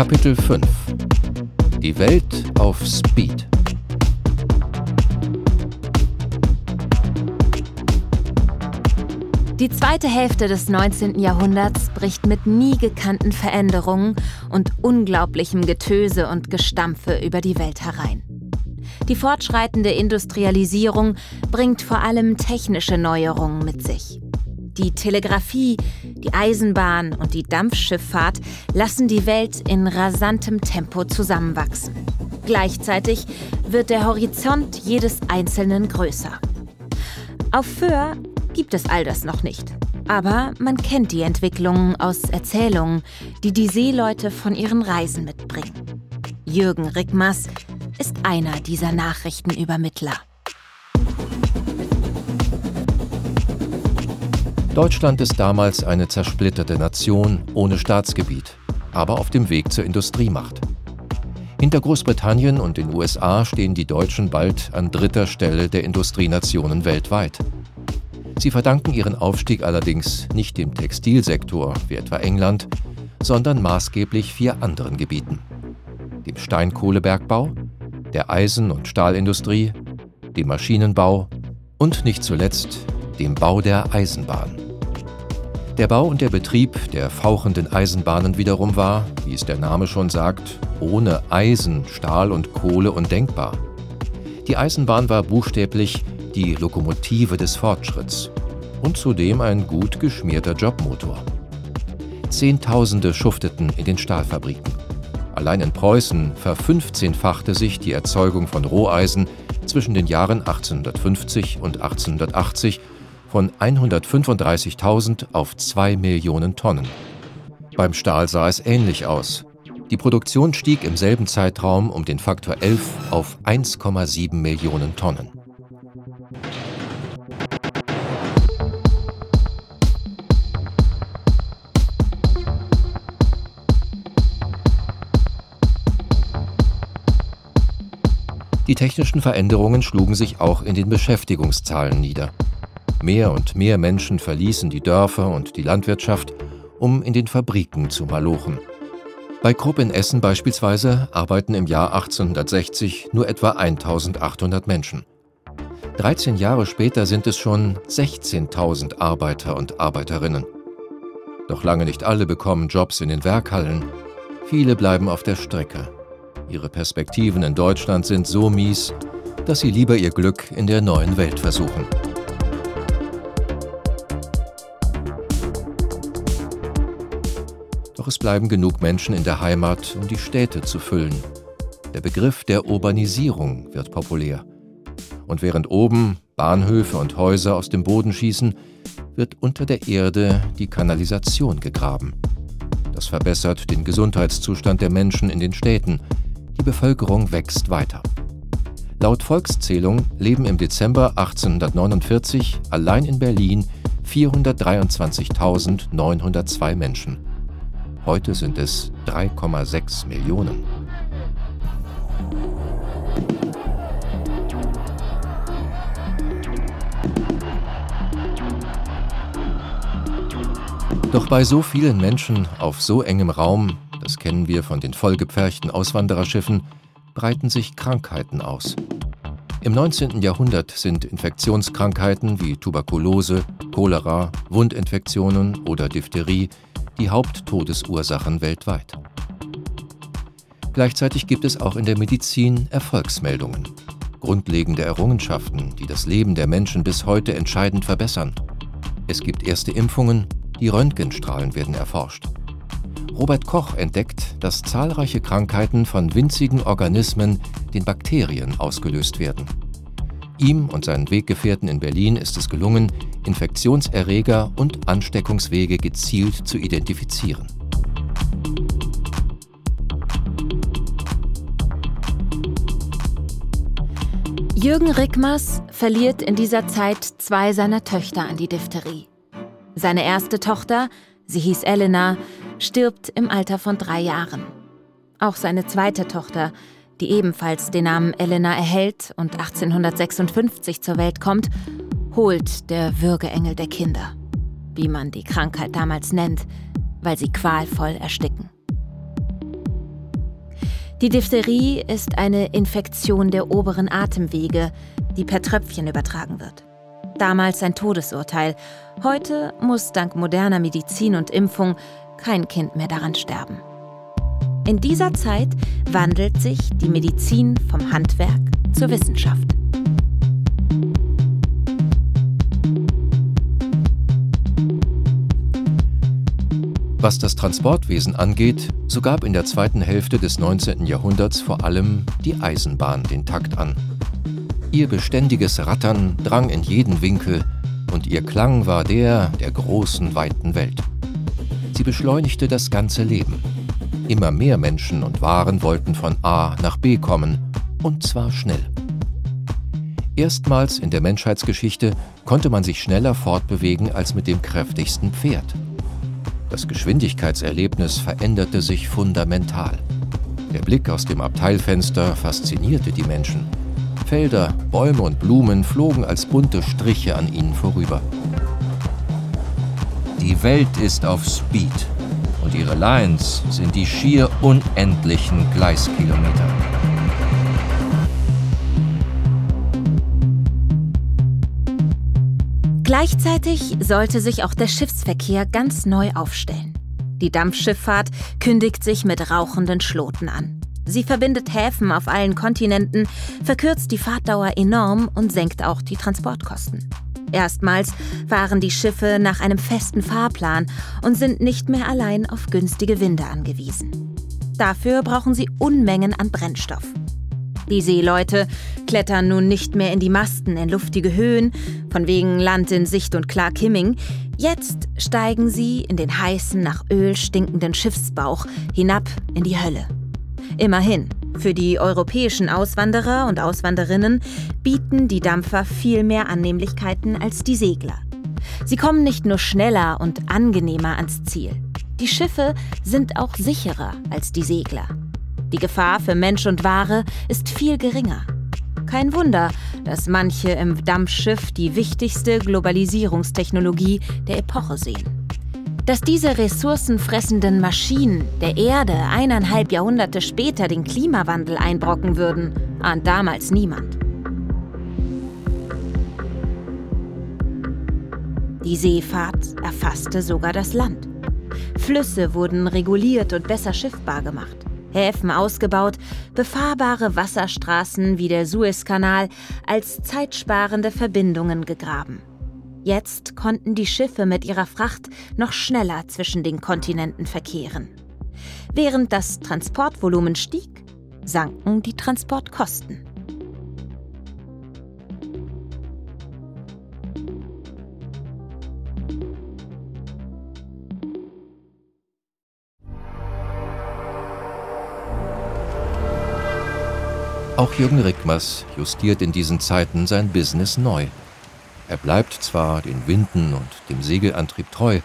Kapitel 5 Die Welt auf Speed Die zweite Hälfte des 19. Jahrhunderts bricht mit nie gekannten Veränderungen und unglaublichem Getöse und Gestampfe über die Welt herein. Die fortschreitende Industrialisierung bringt vor allem technische Neuerungen mit sich. Die Telegrafie, die Eisenbahn und die Dampfschifffahrt lassen die Welt in rasantem Tempo zusammenwachsen. Gleichzeitig wird der Horizont jedes Einzelnen größer. Auf Föhr gibt es all das noch nicht. Aber man kennt die Entwicklungen aus Erzählungen, die die Seeleute von ihren Reisen mitbringen. Jürgen Rickmers ist einer dieser Nachrichtenübermittler. Deutschland ist damals eine zersplitterte Nation ohne Staatsgebiet, aber auf dem Weg zur Industriemacht. Hinter Großbritannien und den USA stehen die Deutschen bald an dritter Stelle der Industrienationen weltweit. Sie verdanken ihren Aufstieg allerdings nicht dem Textilsektor, wie etwa England, sondern maßgeblich vier anderen Gebieten. Dem Steinkohlebergbau, der Eisen- und Stahlindustrie, dem Maschinenbau und nicht zuletzt dem Bau der Eisenbahn. Der Bau und der Betrieb der fauchenden Eisenbahnen wiederum war, wie es der Name schon sagt, ohne Eisen, Stahl und Kohle undenkbar. Die Eisenbahn war buchstäblich die Lokomotive des Fortschritts und zudem ein gut geschmierter Jobmotor. Zehntausende schufteten in den Stahlfabriken. Allein in Preußen verfünfzehnfachte sich die Erzeugung von Roheisen zwischen den Jahren 1850 und 1880 von 135.000 auf 2 Millionen Tonnen. Beim Stahl sah es ähnlich aus. Die Produktion stieg im selben Zeitraum um den Faktor 11 auf 1,7 Millionen Tonnen. Die technischen Veränderungen schlugen sich auch in den Beschäftigungszahlen nieder. Mehr und mehr Menschen verließen die Dörfer und die Landwirtschaft, um in den Fabriken zu malochen. Bei Krupp in Essen beispielsweise arbeiten im Jahr 1860 nur etwa 1800 Menschen. 13 Jahre später sind es schon 16.000 Arbeiter und Arbeiterinnen. Doch lange nicht alle bekommen Jobs in den Werkhallen. Viele bleiben auf der Strecke Ihre Perspektiven in Deutschland sind so mies, dass sie lieber ihr Glück in der neuen Welt versuchen. Doch es bleiben genug Menschen in der Heimat, um die Städte zu füllen. Der Begriff der Urbanisierung wird populär. Und während oben Bahnhöfe und Häuser aus dem Boden schießen, wird unter der Erde die Kanalisation gegraben. Das verbessert den Gesundheitszustand der Menschen in den Städten, die Bevölkerung wächst weiter. Laut Volkszählung leben im Dezember 1849 allein in Berlin 423.902 Menschen. Heute sind es 3,6 Millionen. Doch bei so vielen Menschen auf so engem Raum das kennen wir von den vollgepferchten Auswandererschiffen, breiten sich Krankheiten aus. Im 19. Jahrhundert sind Infektionskrankheiten wie Tuberkulose, Cholera, Wundinfektionen oder Diphtherie die Haupttodesursachen weltweit. Gleichzeitig gibt es auch in der Medizin Erfolgsmeldungen, grundlegende Errungenschaften, die das Leben der Menschen bis heute entscheidend verbessern. Es gibt erste Impfungen, die Röntgenstrahlen werden erforscht. Robert Koch entdeckt, dass zahlreiche Krankheiten von winzigen Organismen, den Bakterien, ausgelöst werden. Ihm und seinen Weggefährten in Berlin ist es gelungen, Infektionserreger und Ansteckungswege gezielt zu identifizieren. Jürgen Rickmers verliert in dieser Zeit zwei seiner Töchter an die Diphtherie. Seine erste Tochter, sie hieß Elena, stirbt im Alter von drei Jahren. Auch seine zweite Tochter, die ebenfalls den Namen Elena erhält und 1856 zur Welt kommt, holt der Würgeengel der Kinder, wie man die Krankheit damals nennt, weil sie qualvoll ersticken. Die Diphtherie ist eine Infektion der oberen Atemwege, die per Tröpfchen übertragen wird. Damals ein Todesurteil. Heute muss dank moderner Medizin und Impfung kein Kind mehr daran sterben. In dieser Zeit wandelt sich die Medizin vom Handwerk zur Wissenschaft. Was das Transportwesen angeht, so gab in der zweiten Hälfte des 19. Jahrhunderts vor allem die Eisenbahn den Takt an. Ihr beständiges Rattern drang in jeden Winkel und ihr Klang war der der großen, weiten Welt. Sie beschleunigte das ganze Leben. Immer mehr Menschen und Waren wollten von A nach B kommen, und zwar schnell. Erstmals in der Menschheitsgeschichte konnte man sich schneller fortbewegen als mit dem kräftigsten Pferd. Das Geschwindigkeitserlebnis veränderte sich fundamental. Der Blick aus dem Abteilfenster faszinierte die Menschen. Felder, Bäume und Blumen flogen als bunte Striche an ihnen vorüber. Die Welt ist auf Speed und ihre Lines sind die schier unendlichen Gleiskilometer. Gleichzeitig sollte sich auch der Schiffsverkehr ganz neu aufstellen. Die Dampfschifffahrt kündigt sich mit rauchenden Schloten an. Sie verbindet Häfen auf allen Kontinenten, verkürzt die Fahrtdauer enorm und senkt auch die Transportkosten. Erstmals fahren die Schiffe nach einem festen Fahrplan und sind nicht mehr allein auf günstige Winde angewiesen. Dafür brauchen sie Unmengen an Brennstoff. Die Seeleute klettern nun nicht mehr in die Masten in luftige Höhen, von wegen Land in Sicht und Clark-Himming. Jetzt steigen sie in den heißen, nach Öl stinkenden Schiffsbauch hinab in die Hölle. Immerhin, für die europäischen Auswanderer und Auswanderinnen bieten die Dampfer viel mehr Annehmlichkeiten als die Segler. Sie kommen nicht nur schneller und angenehmer ans Ziel. Die Schiffe sind auch sicherer als die Segler. Die Gefahr für Mensch und Ware ist viel geringer. Kein Wunder, dass manche im Dampfschiff die wichtigste Globalisierungstechnologie der Epoche sehen. Dass diese ressourcenfressenden Maschinen der Erde eineinhalb Jahrhunderte später den Klimawandel einbrocken würden, ahnt damals niemand. Die Seefahrt erfasste sogar das Land. Flüsse wurden reguliert und besser schiffbar gemacht. Häfen ausgebaut, befahrbare Wasserstraßen wie der Suezkanal als zeitsparende Verbindungen gegraben. Jetzt konnten die Schiffe mit ihrer Fracht noch schneller zwischen den Kontinenten verkehren. Während das Transportvolumen stieg, sanken die Transportkosten. Auch Jürgen Rickmers justiert in diesen Zeiten sein Business neu. Er bleibt zwar den Winden und dem Segelantrieb treu,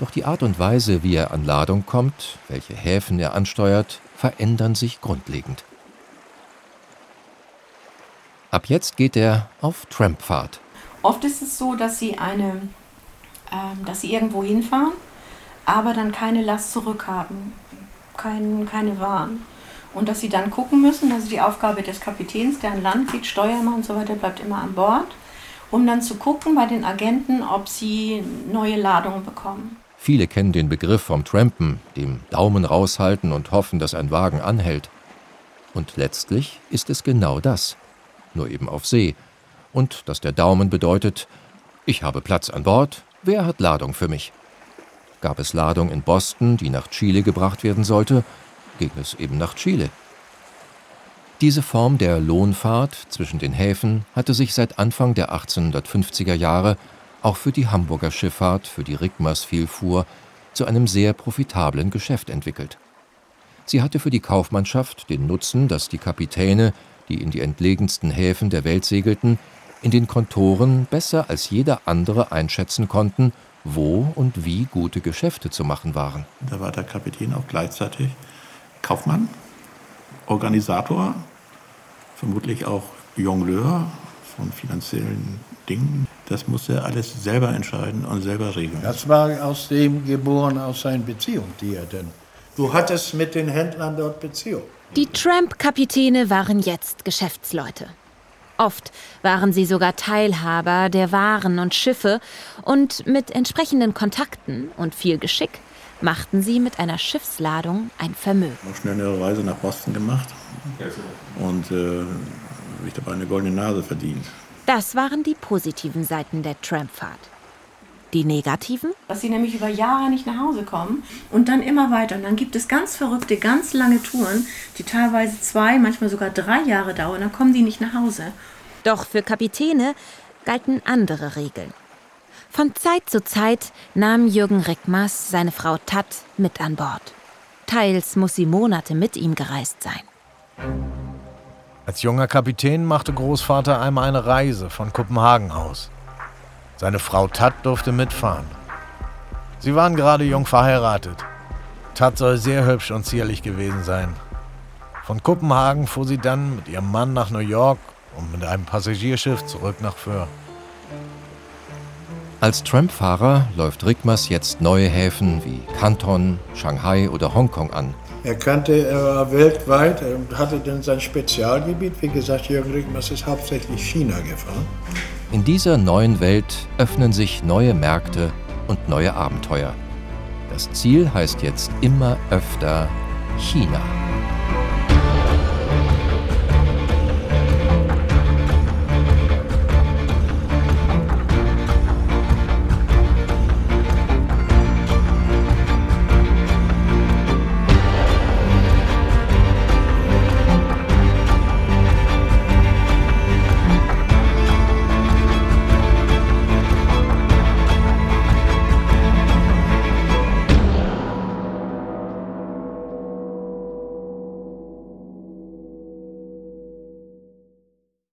doch die Art und Weise, wie er an Ladung kommt, welche Häfen er ansteuert, verändern sich grundlegend. Ab jetzt geht er auf Trampfahrt. Oft ist es so, dass sie eine, äh, dass sie irgendwo hinfahren, aber dann keine Last zurückhaben, kein, keine Waren. Und dass sie dann gucken müssen, also die Aufgabe des Kapitäns, der an Land geht, Steuermann und so weiter, bleibt immer an Bord, um dann zu gucken bei den Agenten, ob sie neue Ladungen bekommen. Viele kennen den Begriff vom Trampen, dem Daumen raushalten und hoffen, dass ein Wagen anhält. Und letztlich ist es genau das, nur eben auf See. Und dass der Daumen bedeutet, ich habe Platz an Bord, wer hat Ladung für mich? Gab es Ladung in Boston, die nach Chile gebracht werden sollte, ging es eben nach Chile. Diese Form der Lohnfahrt zwischen den Häfen hatte sich seit Anfang der 1850er Jahre auch für die Hamburger Schifffahrt, für die Rickmers vielfuhr, zu einem sehr profitablen Geschäft entwickelt. Sie hatte für die Kaufmannschaft den Nutzen, dass die Kapitäne, die in die entlegensten Häfen der Welt segelten, in den Kontoren besser als jeder andere einschätzen konnten, wo und wie gute Geschäfte zu machen waren. Da war der Kapitän auch gleichzeitig Kaufmann, Organisator, vermutlich auch Jongleur von finanziellen Dingen. Das musste er alles selber entscheiden und selber regeln. Das war aus dem geboren, aus seinen Beziehungen, die er dann Du hattest mit den Händlern dort Beziehung. Die Tramp-Kapitäne waren jetzt Geschäftsleute. Oft waren sie sogar Teilhaber der Waren und Schiffe und mit entsprechenden Kontakten und viel Geschick machten sie mit einer Schiffsladung ein Vermögen. Noch schnell eine Reise nach Boston gemacht und äh, ich dabei eine goldene Nase verdient. Das waren die positiven Seiten der Trampfahrt. Die negativen? Dass sie nämlich über Jahre nicht nach Hause kommen und dann immer weiter. Und dann gibt es ganz verrückte, ganz lange Touren, die teilweise zwei, manchmal sogar drei Jahre dauern. Dann kommen die nicht nach Hause. Doch für Kapitäne galten andere Regeln. Von Zeit zu Zeit nahm Jürgen Rickmers seine Frau Tat mit an Bord. Teils muss sie Monate mit ihm gereist sein. Als junger Kapitän machte Großvater einmal eine Reise von Kopenhagen aus. Seine Frau Tat durfte mitfahren. Sie waren gerade jung verheiratet. Tat soll sehr hübsch und zierlich gewesen sein. Von Kopenhagen fuhr sie dann mit ihrem Mann nach New York und mit einem Passagierschiff zurück nach Föhr. Als Trampfahrer läuft Rickmers jetzt neue Häfen wie Canton, Shanghai oder Hongkong an. Er kannte, er war weltweit, er hatte dann sein Spezialgebiet. Wie gesagt, Jürgen Rickmers ist hauptsächlich China gefahren. In dieser neuen Welt öffnen sich neue Märkte und neue Abenteuer. Das Ziel heißt jetzt immer öfter China.